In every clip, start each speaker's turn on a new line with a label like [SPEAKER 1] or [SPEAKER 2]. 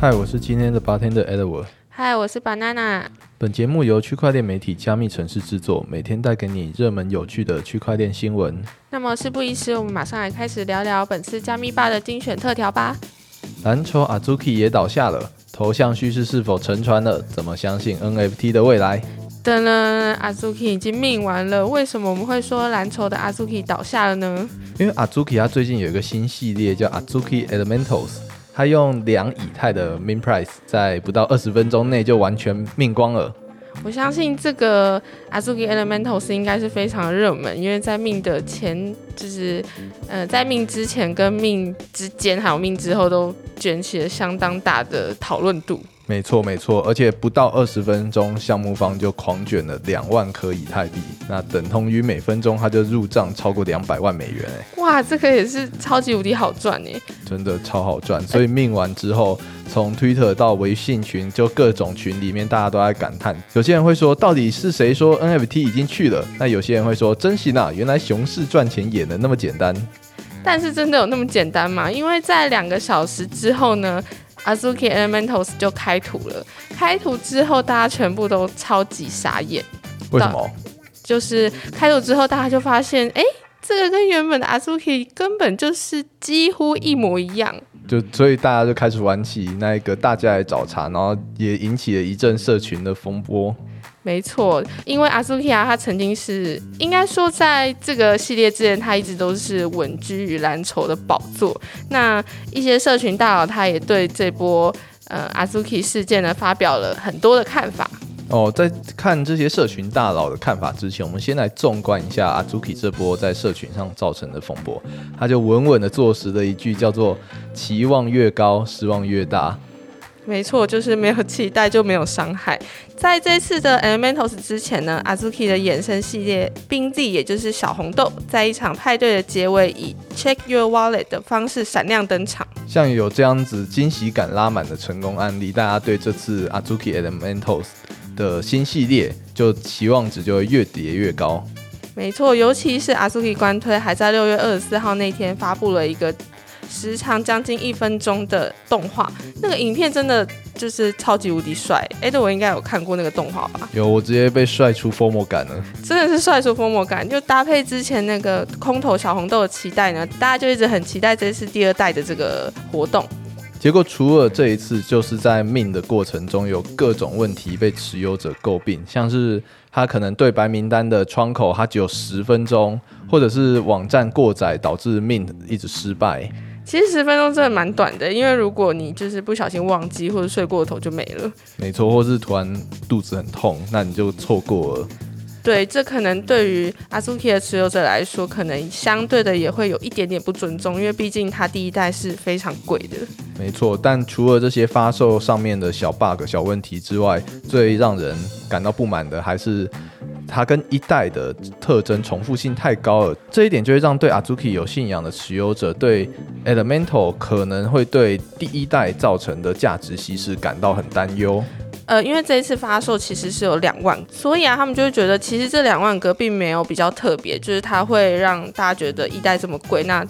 [SPEAKER 1] 嗨，我是今天的 bartender Edward。
[SPEAKER 2] 嗨，我是 Banana。
[SPEAKER 1] 本节目由区块链媒体加密城市制作，每天带给你热门有趣的区块链新闻。
[SPEAKER 2] 那么事不宜迟，我们马上来开始聊聊本次加密吧的精选特调吧。
[SPEAKER 1] 蓝筹 Azuki 也倒下了，头像叙事是否沉船了？怎么相信 NFT 的未来？
[SPEAKER 2] 等了，Azuki 已经命完了。为什么我们会说蓝筹的 Azuki 倒下了呢？
[SPEAKER 1] 因为 Azuki 它最近有一个新系列叫 Azuki Elementals。他用两以太的 min price，在不到二十分钟内就完全命光了。
[SPEAKER 2] 我相信这个 Azuki Elementals 应该是非常热门，因为在命的前，就是呃，在命之前跟命之间，还有命之后，都卷起了相当大的讨论度。
[SPEAKER 1] 没错没错，而且不到二十分钟，项目方就狂卷了两万颗以太币，那等同于每分钟他就入账超过两百万美元哎！
[SPEAKER 2] 哇，这个也是超级无敌好赚哎！
[SPEAKER 1] 真的超好赚，所以命完之后，从 Twitter 到微信群，就各种群里面大家都在感叹。有些人会说，到底是谁说 NFT 已经去了？那有些人会说，真行啊，原来熊市赚钱也能那么简单。
[SPEAKER 2] 但是真的有那么简单吗？因为在两个小时之后呢？Azuki Elementals 就开图了，开图之后大家全部都超级傻眼。
[SPEAKER 1] 为什么？
[SPEAKER 2] 就是开图之后，大家就发现，哎，这个跟原本的 Azuki 根本就是几乎一模一样。
[SPEAKER 1] 就所以大家就开始玩起那一个大家来找茬，然后也引起了一阵社群的风波。
[SPEAKER 2] 没错，因为阿苏基亚他曾经是应该说在这个系列之前，他一直都是稳居于蓝筹的宝座。那一些社群大佬他也对这波呃阿苏基事件呢发表了很多的看法。
[SPEAKER 1] 哦，在看这些社群大佬的看法之前，我们先来纵观一下阿 z u k i 这波在社群上造成的风波。他就稳稳的坐实了一句叫做“期望越高，失望越大”。
[SPEAKER 2] 没错，就是没有期待就没有伤害。在这次的 Elementals 之前呢，Azuki 的衍生系列冰帝，也就是小红豆，在一场派对的结尾，以 Check Your Wallet 的方式闪亮登场。
[SPEAKER 1] 像有这样子惊喜感拉满的成功案例，大家对这次 Azuki Elementals 的新系列就期望值就会越叠越高。
[SPEAKER 2] 没错，尤其是 Azuki 官推还在六月二十四号那天发布了一个。时长将近一分钟的动画，那个影片真的就是超级无敌帅。哎，对我应该有看过那个动画吧？
[SPEAKER 1] 有，我直接被帅出疯魔感了。
[SPEAKER 2] 真的是帅出疯魔感，就搭配之前那个空投小红豆的期待呢，大家就一直很期待这次第二代的这个活动。
[SPEAKER 1] 结果除了这一次，就是在命的过程中有各种问题被持有者诟病，像是他可能对白名单的窗口他只有十分钟，或者是网站过载导致命一直失败。
[SPEAKER 2] 其实十分钟真的蛮短的，因为如果你就是不小心忘记或者睡过头就没了。
[SPEAKER 1] 没错，或是突然肚子很痛，那你就错过了。
[SPEAKER 2] 对，这可能对于阿苏 K 的持有者来说，可能相对的也会有一点点不尊重，因为毕竟它第一代是非常贵的。
[SPEAKER 1] 没错，但除了这些发售上面的小 bug、小问题之外，最让人感到不满的还是。它跟一代的特征重复性太高了，这一点就会让对 Azuki 有信仰的持有者对 Elemental 可能会对第一代造成的价值稀释感到很担忧。
[SPEAKER 2] 呃，因为这一次发售其实是有两万，所以啊，他们就会觉得其实这两万个并没有比较特别，就是它会让大家觉得一代这么贵，那。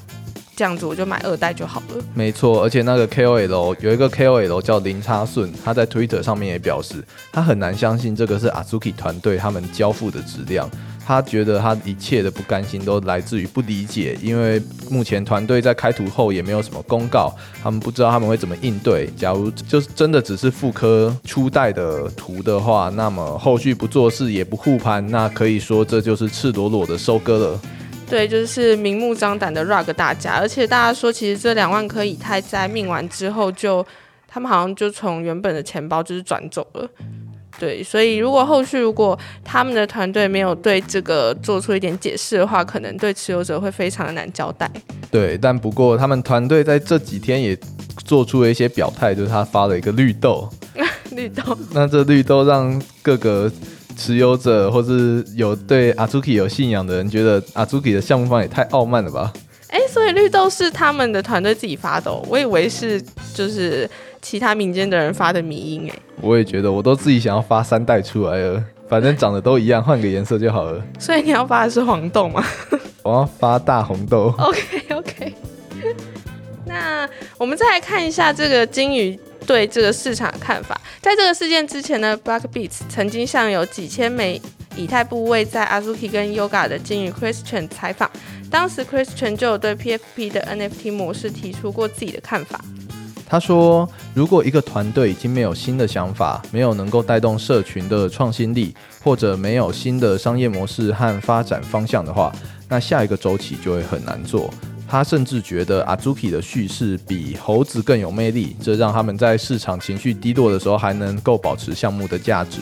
[SPEAKER 2] 这样子我就买二代就好了。
[SPEAKER 1] 没错，而且那个 KOL 有一个 KOL 叫林差顺，他在 Twitter 上面也表示，他很难相信这个是 Azuki 团队他们交付的质量。他觉得他一切的不甘心都来自于不理解，因为目前团队在开图后也没有什么公告，他们不知道他们会怎么应对。假如就是真的只是复刻初代的图的话，那么后续不做事也不护盘，那可以说这就是赤裸裸的收割了。
[SPEAKER 2] 对，就是明目张胆的 rug 大家，而且大家说，其实这两万颗以太在命完之后，就他们好像就从原本的钱包就是转走了。对，所以如果后续如果他们的团队没有对这个做出一点解释的话，可能对持有者会非常的难交代。
[SPEAKER 1] 对，但不过他们团队在这几天也做出了一些表态，就是他发了一个绿豆，
[SPEAKER 2] 绿豆。
[SPEAKER 1] 那这绿豆让各个。持有者或是有对阿朱 k 有信仰的人，觉得阿朱 k 的项目方也太傲慢了吧？
[SPEAKER 2] 哎，所以绿豆是他们的团队自己发的，我以为是就是其他民间的人发的迷音哎。
[SPEAKER 1] 我也觉得，我都自己想要发三代出来了，反正长得都一样，换个颜色就好了。
[SPEAKER 2] 所以你要发的是黄豆吗？
[SPEAKER 1] 我要发大红豆。
[SPEAKER 2] OK OK。那我们再来看一下这个金鱼。对这个市场的看法。在这个事件之前呢，Black Beats 曾经向有几千枚以太部位在 Azuki 跟 Yoga 的鲸鱼 Christian 采访，当时 Christian 就有对 PFP 的 NFT 模式提出过自己的看法。
[SPEAKER 1] 他说：“如果一个团队已经没有新的想法，没有能够带动社群的创新力，或者没有新的商业模式和发展方向的话，那下一个周期就会很难做。”他甚至觉得 Azuki 的叙事比猴子更有魅力，这让他们在市场情绪低落的时候还能够保持项目的价值。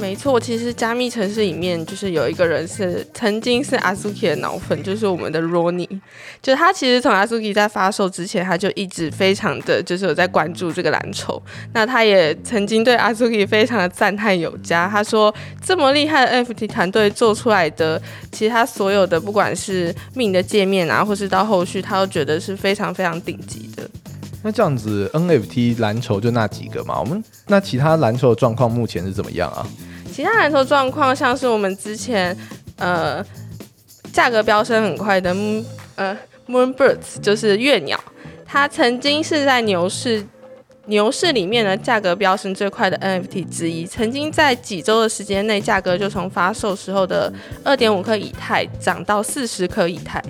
[SPEAKER 2] 没错，其实加密城市里面就是有一个人是曾经是 Azuki 的脑粉，就是我们的 Ronnie。就他其实从 Azuki 在发售之前，他就一直非常的就是有在关注这个蓝筹。那他也曾经对 Azuki 非常的赞叹有加，他说这么厉害的 NFT 团队做出来的，其实他所有的不管是命的界面啊，或是到后续，他都觉得是非常非常顶级的。
[SPEAKER 1] 那这样子 NFT 蓝筹就那几个嘛？我们那其他蓝筹的状况目前是怎么样啊？
[SPEAKER 2] 其他来说状况像是我们之前呃价格飙升很快的呃 Moonbirds，就是月鸟，它曾经是在牛市牛市里面呢价格飙升最快的 NFT 之一，曾经在几周的时间内价格就从发售时候的二点五颗以太涨到四十颗以太。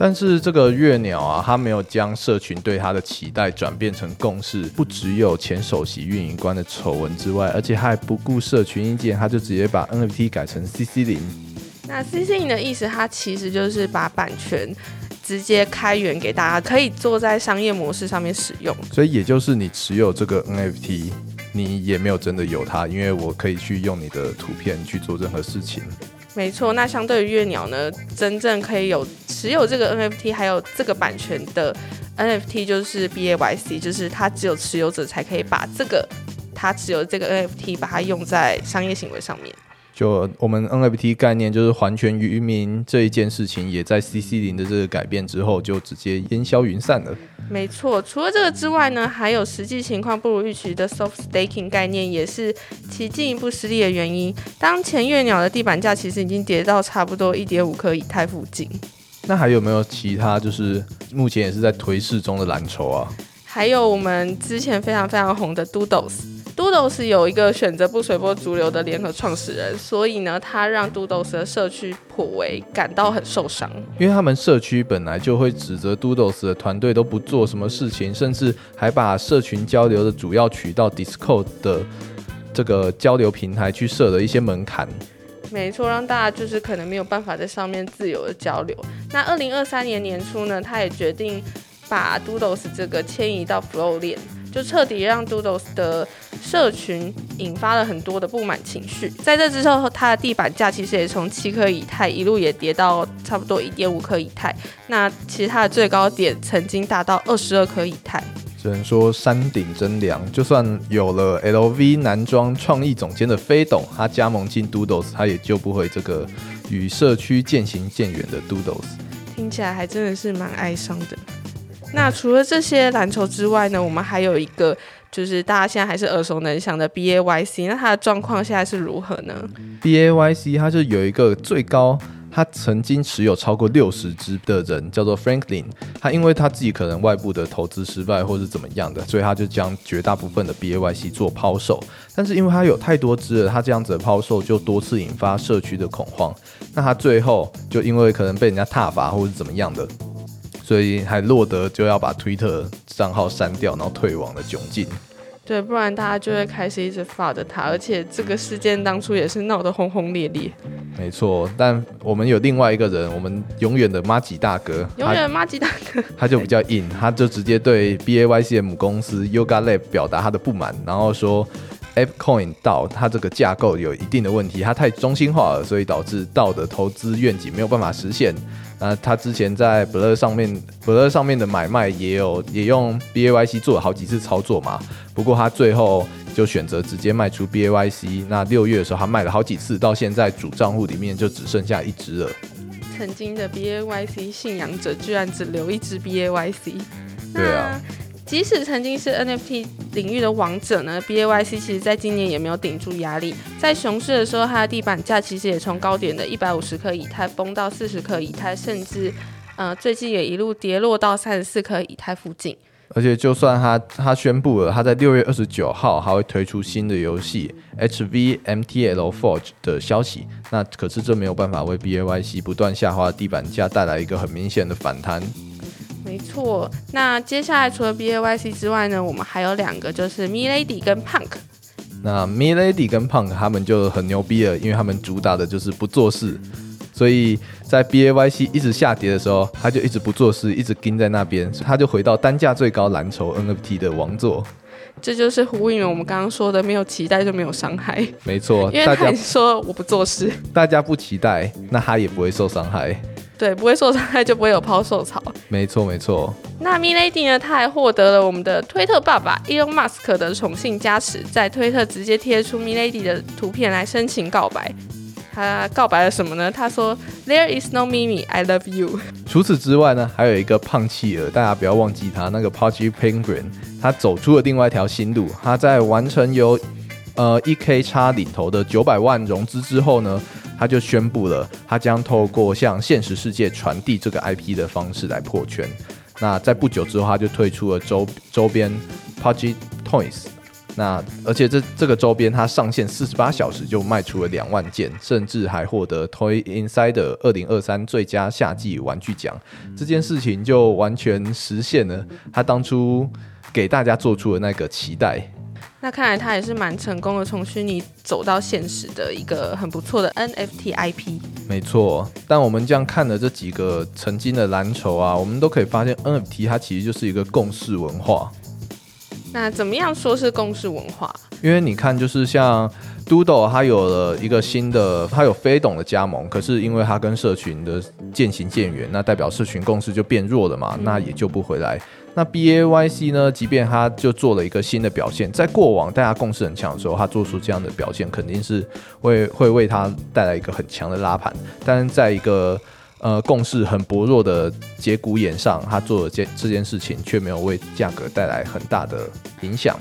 [SPEAKER 1] 但是这个月鸟啊，它没有将社群对它的期待转变成共识，不只有前首席运营官的丑闻之外，而且还不顾社群意见，他就直接把 NFT 改成 CC 零。
[SPEAKER 2] 那 CC 零的意思，它其实就是把版权直接开源给大家，可以做在商业模式上面使用。
[SPEAKER 1] 所以也就是你持有这个 NFT，你也没有真的有它，因为我可以去用你的图片去做任何事情。
[SPEAKER 2] 没错，那相对于月鸟呢，真正可以有持有这个 NFT 还有这个版权的 NFT 就是 BAYC，就是它只有持有者才可以把这个它持有这个 NFT 把它用在商业行为上面。
[SPEAKER 1] 就我们 NFT 概念就是还权于民这一件事情，也在 CC 零的这个改变之后，就直接烟消云散了。
[SPEAKER 2] 没错，除了这个之外呢，还有实际情况不如预期的 soft staking 概念，也是其进一步失利的原因。当前月鸟的地板价其实已经跌到差不多一点五颗以太附近。
[SPEAKER 1] 那还有没有其他就是目前也是在颓势中的蓝筹啊？
[SPEAKER 2] 还有我们之前非常非常红的 Doodles。Doodles 有一个选择不随波逐流的联合创始人，所以呢，他让 Doodles 的社区颇为感到很受伤。
[SPEAKER 1] 因为他们社区本来就会指责 Doodles 的团队都不做什么事情，甚至还把社群交流的主要渠道 Discord 的这个交流平台去设了一些门槛。
[SPEAKER 2] 没错，让大家就是可能没有办法在上面自由的交流。那二零二三年年初呢，他也决定把 Doodles 这个迁移到 Flow 链。就彻底让 Doodles 的社群引发了很多的不满情绪。在这之后，它的地板价其实也从七颗以太一路也跌到差不多一点五颗以太。那其实它的最高点曾经达到二十二颗以太。
[SPEAKER 1] 只能说山顶真凉。就算有了 LV 男装创意总监的飞董，他加盟进 Doodles，他也救不回这个与社区渐行渐远的 Doodles。
[SPEAKER 2] 听起来还真的是蛮哀伤的。那除了这些蓝筹之外呢，我们还有一个，就是大家现在还是耳熟能详的 B A Y C。那它的状况现在是如何呢
[SPEAKER 1] ？B A Y C 它是有一个最高，他曾经持有超过六十只的人叫做 Franklin。他因为他自己可能外部的投资失败或是怎么样的，所以他就将绝大部分的 B A Y C 做抛售。但是因为他有太多只了，他这样子的抛售就多次引发社区的恐慌。那他最后就因为可能被人家踏伐或者怎么样的。所以还落得就要把推特账号删掉，然后退网的窘境。
[SPEAKER 2] 对，不然大家就会开始一直发着他，而且这个事件当初也是闹得轰轰烈烈。
[SPEAKER 1] 没错，但我们有另外一个人，我们永远的马吉大哥，
[SPEAKER 2] 永远的马吉大哥，
[SPEAKER 1] 他就比较硬，他就直接对 B A Y C 的母公司 Yoga Lab 表达他的不满，然后说 App Coin 到它这个架构有一定的问题，它太中心化了，所以导致道的投资愿景没有办法实现。那他之前在 Blur 上面，Blur 上面的买卖也有也用 BAYC 做了好几次操作嘛。不过他最后就选择直接卖出 BAYC。那六月的时候他卖了好几次，到现在主账户里面就只剩下一只了。
[SPEAKER 2] 曾经的 BAYC 信仰者居然只留一只 BAYC。
[SPEAKER 1] 对啊。
[SPEAKER 2] 即使曾经是 NFT 领域的王者呢，BAYC 其实在今年也没有顶住压力。在熊市的时候，它的地板价其实也从高点的一百五十克以太崩到四十克以太，甚至呃最近也一路跌落到三十四克以太附近。
[SPEAKER 1] 而且就算他他宣布了他在六月二十九号还会推出新的游戏 HVMTL Forge 的消息，那可是这没有办法为 BAYC 不断下滑的地板价带来一个很明显的反弹。
[SPEAKER 2] 没错，那接下来除了 BAYC 之外呢，我们还有两个，就是 Milady 跟 Punk。
[SPEAKER 1] 那 Milady 跟 Punk 他们就很牛逼了，因为他们主打的就是不做事，所以在 BAYC 一直下跌的时候，他就一直不做事，一直盯在那边，他就回到单价最高蓝筹 NFT 的王座。
[SPEAKER 2] 这就是呼应了我们刚刚说的，没有期待就没有伤害。
[SPEAKER 1] 没错，
[SPEAKER 2] 因为他说我不做事，
[SPEAKER 1] 大家不期待，那他也不会受伤害。
[SPEAKER 2] 对，不会受伤害就不会有抛售潮。
[SPEAKER 1] 没错，没错。
[SPEAKER 2] 那 Milady 呢？他还获得了我们的推特爸爸 Elon Musk 的宠幸加持，在推特直接贴出 Milady 的图片来深情告白。他告白了什么呢？他说：“There is no Mimi, I love you。”
[SPEAKER 1] 除此之外呢，还有一个胖企鹅，大家不要忘记他那个 Pudgy Penguin，他走出了另外一条新路。他在完成由呃 EK 叉领头的九百万融资之后呢？他就宣布了，他将透过向现实世界传递这个 IP 的方式来破圈。那在不久之后，他就推出了周周边 Pudgy Toys。那而且这这个周边，它上线四十八小时就卖出了两万件，甚至还获得 Toy Insider 二零二三最佳夏季玩具奖。这件事情就完全实现了他当初给大家做出的那个期待。
[SPEAKER 2] 那看来他也是蛮成功的，从虚拟走到现实的一个很不错的 NFT IP。
[SPEAKER 1] 没错，但我们这样看了这几个曾经的蓝筹啊，我们都可以发现 NFT 它其实就是一个共识文化。
[SPEAKER 2] 那怎么样说是共识文化？
[SPEAKER 1] 因为你看，就是像 Doodle，它有了一个新的，它有非懂的加盟，可是因为它跟社群的渐行渐远，那代表社群共识就变弱了嘛，那也救不回来。那 B A Y C 呢？即便它就做了一个新的表现，在过往大家共识很强的时候，它做出这样的表现，肯定是会会为它带来一个很强的拉盘。但是在一个呃共识很薄弱的节骨眼上，它做的这这件事情却没有为价格带来很大的影响。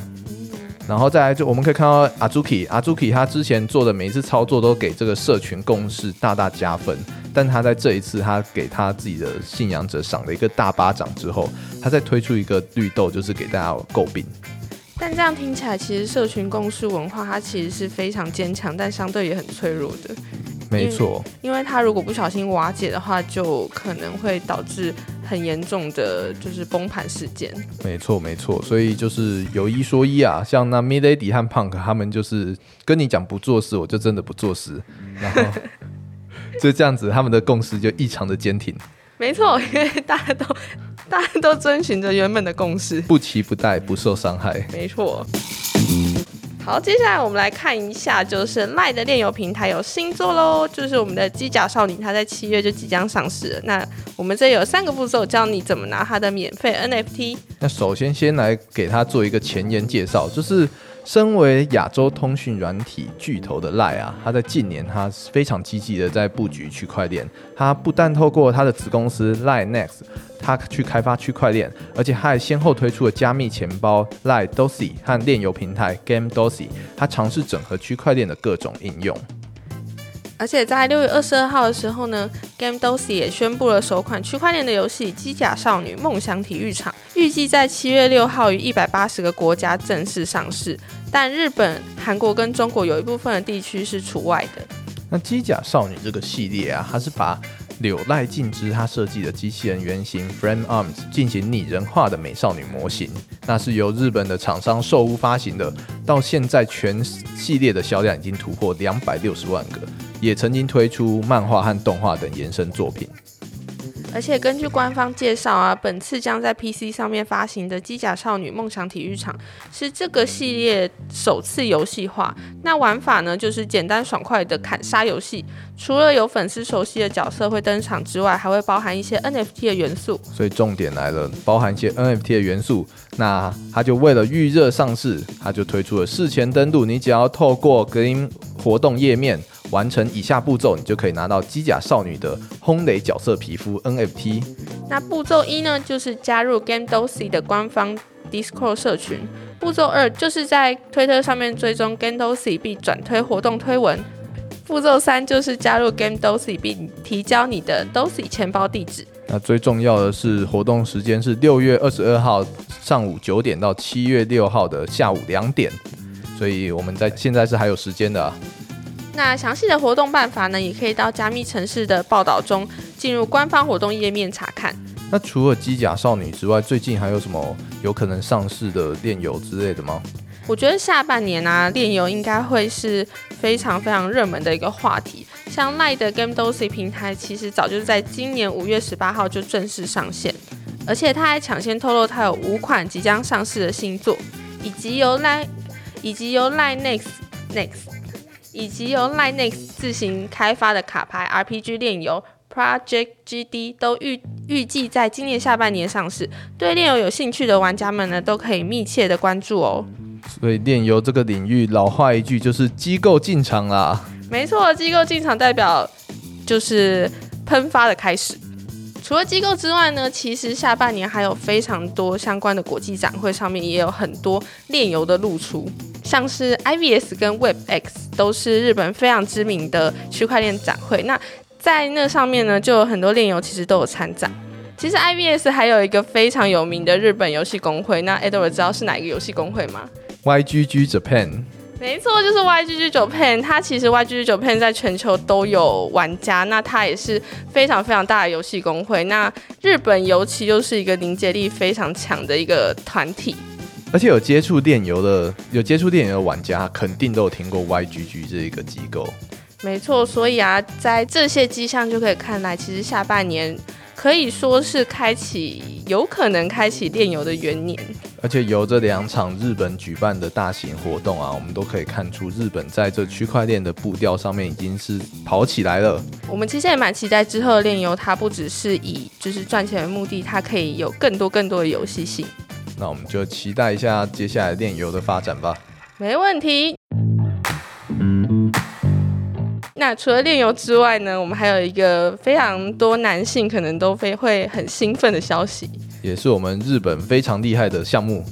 [SPEAKER 1] 然后再来就我们可以看到阿朱 k 阿朱 k 他之前做的每一次操作都给这个社群共识大大加分，但他在这一次他给他自己的信仰者赏了一个大巴掌之后，他再推出一个绿豆，就是给大家诟病。
[SPEAKER 2] 但这样听起来，其实社群共识文化它其实是非常坚强，但相对也很脆弱的。
[SPEAKER 1] 没错，
[SPEAKER 2] 因为它如果不小心瓦解的话，就可能会导致很严重的就是崩盘事件。
[SPEAKER 1] 没错，没错，所以就是有一说一啊，像那 Milady 和 Punk 他们就是跟你讲不做事，我就真的不做事，然后 就这样子，他们的共识就异常的坚挺。
[SPEAKER 2] 没错，因为大家都大家都遵循着原本的共识，
[SPEAKER 1] 不期不待，不受伤害。
[SPEAKER 2] 没错。好，接下来我们来看一下，就是赖的炼油平台有新作喽，就是我们的机甲少女，它在七月就即将上市了。那我们这有三个步骤，教你怎么拿它的免费 NFT。
[SPEAKER 1] 那首先先来给它做一个前言介绍，就是。身为亚洲通讯软体巨头的赖啊，他在近年他非常积极的在布局区块链。他不但透过他的子公司赖 Next，他去开发区块链，而且他还先后推出了加密钱包赖 Dosi 和炼油平台 Game Dosi，他尝试整合区块链的各种应用。
[SPEAKER 2] 而且在六月二十二号的时候呢，Game Dosi 也宣布了首款区块链的游戏《机甲少女梦想体育场》，预计在七月六号于一百八十个国家正式上市，但日本、韩国跟中国有一部分的地区是除外的。
[SPEAKER 1] 那机甲少女这个系列啊，它是把柳濑静之他设计的机器人原型 Frame Arms 进行拟人化的美少女模型，那是由日本的厂商寿屋发行的，到现在全系列的销量已经突破两百六十万个。也曾经推出漫画和动画等延伸作品。
[SPEAKER 2] 而且根据官方介绍啊，本次将在 PC 上面发行的《机甲少女梦想体育场》是这个系列首次游戏化。那玩法呢，就是简单爽快的砍杀游戏。除了有粉丝熟悉的角色会登场之外，还会包含一些 NFT 的元素。
[SPEAKER 1] 所以重点来了，包含一些 NFT 的元素。那它就为了预热上市，它就推出了事前登录。你只要透过 Game 活动页面。完成以下步骤，你就可以拿到机甲少女的轰雷角色皮肤 NFT。
[SPEAKER 2] 那步骤一呢，就是加入 Game Dosi 的官方 Discord 社群。步骤二就是在推特上面追踪 Game Dosi 并转推活动推文。步骤三就是加入 Game Dosi 并提交你的 Dosi 钱包地址。
[SPEAKER 1] 那最重要的是，活动时间是六月二十二号上午九点到七月六号的下午两点，所以我们在现在是还有时间的。
[SPEAKER 2] 那详细的活动办法呢，也可以到加密城市的报道中进入官方活动页面查看。
[SPEAKER 1] 那除了机甲少女之外，最近还有什么有可能上市的炼油之类的吗？
[SPEAKER 2] 我觉得下半年啊，炼油应该会是非常非常热门的一个话题。像赖的 Game Dosi 平台，其实早就在今年五月十八号就正式上线，而且他还抢先透露他有五款即将上市的新作，以及由赖以及由赖 Next Next 以及由 Line Next 自行开发的卡牌 RPG 炼油 Project GD 都预预计在今年下半年上市。对炼油有兴趣的玩家们呢，都可以密切的关注哦。
[SPEAKER 1] 所以炼油这个领域，老话一句就是机构进场啦。
[SPEAKER 2] 没错，机构进场代表就是喷发的开始。除了机构之外呢，其实下半年还有非常多相关的国际展会，上面也有很多炼油的露出。像是 IVS 跟 WebX 都是日本非常知名的区块链展会，那在那上面呢，就有很多炼油其实都有参展。其实 IBS 还有一个非常有名的日本游戏公会，那 Edward 知道是哪一个游戏公会吗
[SPEAKER 1] ？YGG Japan。
[SPEAKER 2] 没错，就是 YGG Japan。它其实 YGG Japan 在全球都有玩家，那它也是非常非常大的游戏公会。那日本尤其又是一个凝结力非常强的一个团体。
[SPEAKER 1] 而且有接触电游的，有接触电游的玩家，肯定都有听过 YGG 这一个机构。
[SPEAKER 2] 没错，所以啊，在这些迹象就可以看来，其实下半年可以说是开启，有可能开启电游的元年。
[SPEAKER 1] 而且由这两场日本举办的大型活动啊，我们都可以看出日本在这区块链的步调上面已经是跑起来了。
[SPEAKER 2] 我们其实也蛮期待之后的炼油，它不只是以就是赚钱的目的，它可以有更多更多的游戏性。
[SPEAKER 1] 那我们就期待一下接下来炼油的发展吧。
[SPEAKER 2] 没问题。那除了炼油之外呢，我们还有一个非常多男性可能都非会很兴奋的消息，
[SPEAKER 1] 也是我们日本非常厉害的项目。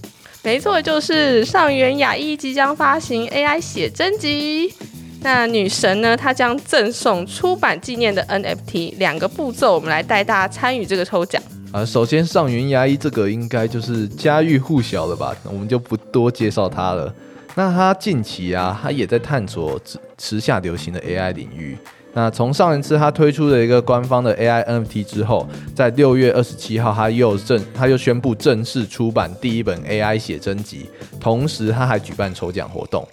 [SPEAKER 2] 没错，就是上元雅一即将发行 AI 写真集。那女神呢，她将赠送出版纪念的 NFT，两个步骤，我们来带大家参与这个抽奖。
[SPEAKER 1] 啊，首先上云牙医这个应该就是家喻户晓了吧，我们就不多介绍它了。那它近期啊，它也在探索时下流行的 AI 领域。那从上一次它推出的一个官方的 AI NFT 之后，在六月二十七号，它又正它又宣布正式出版第一本 AI 写真集，同时它还举办抽奖活动，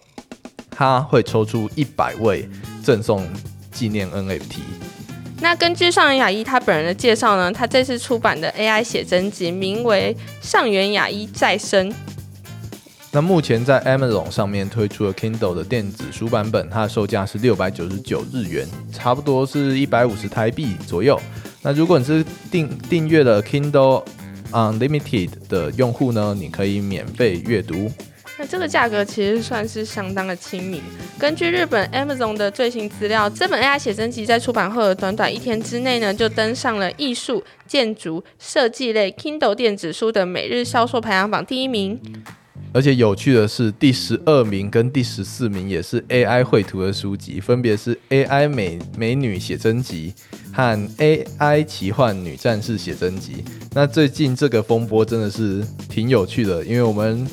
[SPEAKER 1] 它会抽出一百位赠送纪念 NFT。
[SPEAKER 2] 那根据上元雅一他本人的介绍呢，他这次出版的 AI 写真集名为《上元雅一再生》。
[SPEAKER 1] 那目前在 Amazon 上面推出了 Kindle 的电子书版本，它的售价是六百九十九日元，差不多是一百五十台币左右。那如果你是订订阅了 Kindle Unlimited 的用户呢，你可以免费阅读。
[SPEAKER 2] 那这个价格其实算是相当的亲民。根据日本 Amazon 的最新资料，这本 AI 写真集在出版后的短短一天之内呢，就登上了艺术、建筑、设计类 Kindle 电子书的每日销售排行榜第一名。
[SPEAKER 1] 而且有趣的是，第十二名跟第十四名也是 AI 绘图的书籍，分别是 AI 美美女写真集和 AI 奇幻女战士写真集。那最近这个风波真的是挺有趣的，因为我们。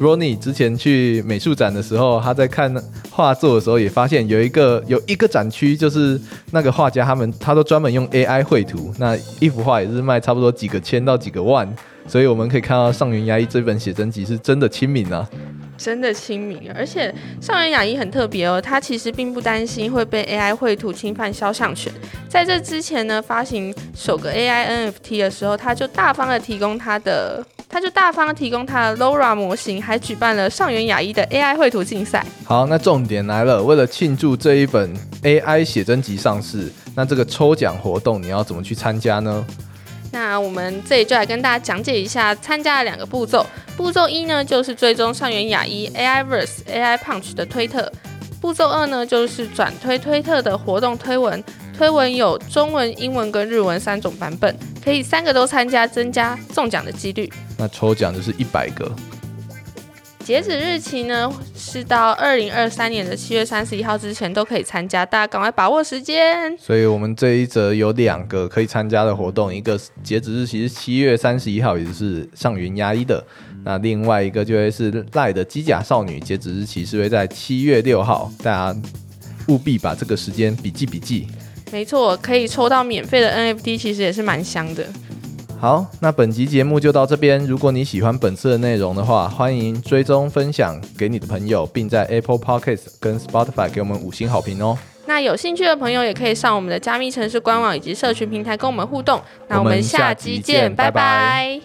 [SPEAKER 1] Ronnie 之前去美术展的时候，他在看画作的时候，也发现有一个有一个展区，就是那个画家他们他都专门用 AI 绘图，那一幅画也是卖差不多几个千到几个万，所以我们可以看到上元牙医这本写真集是真的亲民啊，
[SPEAKER 2] 真的亲民，而且上元雅一很特别哦，他其实并不担心会被 AI 绘图侵犯肖像权，在这之前呢，发行首个 AI NFT 的时候，他就大方的提供他的。他就大方提供他的 LoRa 模型，还举办了上元雅一的 AI 绘图竞赛。
[SPEAKER 1] 好，那重点来了，为了庆祝这一本 AI 写真集上市，那这个抽奖活动你要怎么去参加呢？
[SPEAKER 2] 那我们这里就来跟大家讲解一下参加的两个步骤。步骤一呢，就是追踪上元雅一 AIverse AI Punch 的推特；步骤二呢，就是转推推特的活动推文。推文有中文、英文跟日文三种版本，可以三个都参加，增加中奖的几率。
[SPEAKER 1] 那抽奖就是一百个。
[SPEAKER 2] 截止日期呢是到二零二三年的七月三十一号之前都可以参加，大家赶快把握时间。
[SPEAKER 1] 所以我们这一则有两个可以参加的活动，一个截止日期是七月三十一号，也就是上云压一的。那另外一个就会是赖的机甲少女，截止日期是会在七月六号，大家务必把这个时间笔记笔记。
[SPEAKER 2] 没错，可以抽到免费的 NFT，其实也是蛮香的。
[SPEAKER 1] 好，那本集节目就到这边。如果你喜欢本次的内容的话，欢迎追踪分享给你的朋友，并在 Apple Podcast 跟 Spotify 给我们五星好评哦。
[SPEAKER 2] 那有兴趣的朋友也可以上我们的加密城市官网以及社群平台跟我们互动。那我们下集见，拜拜。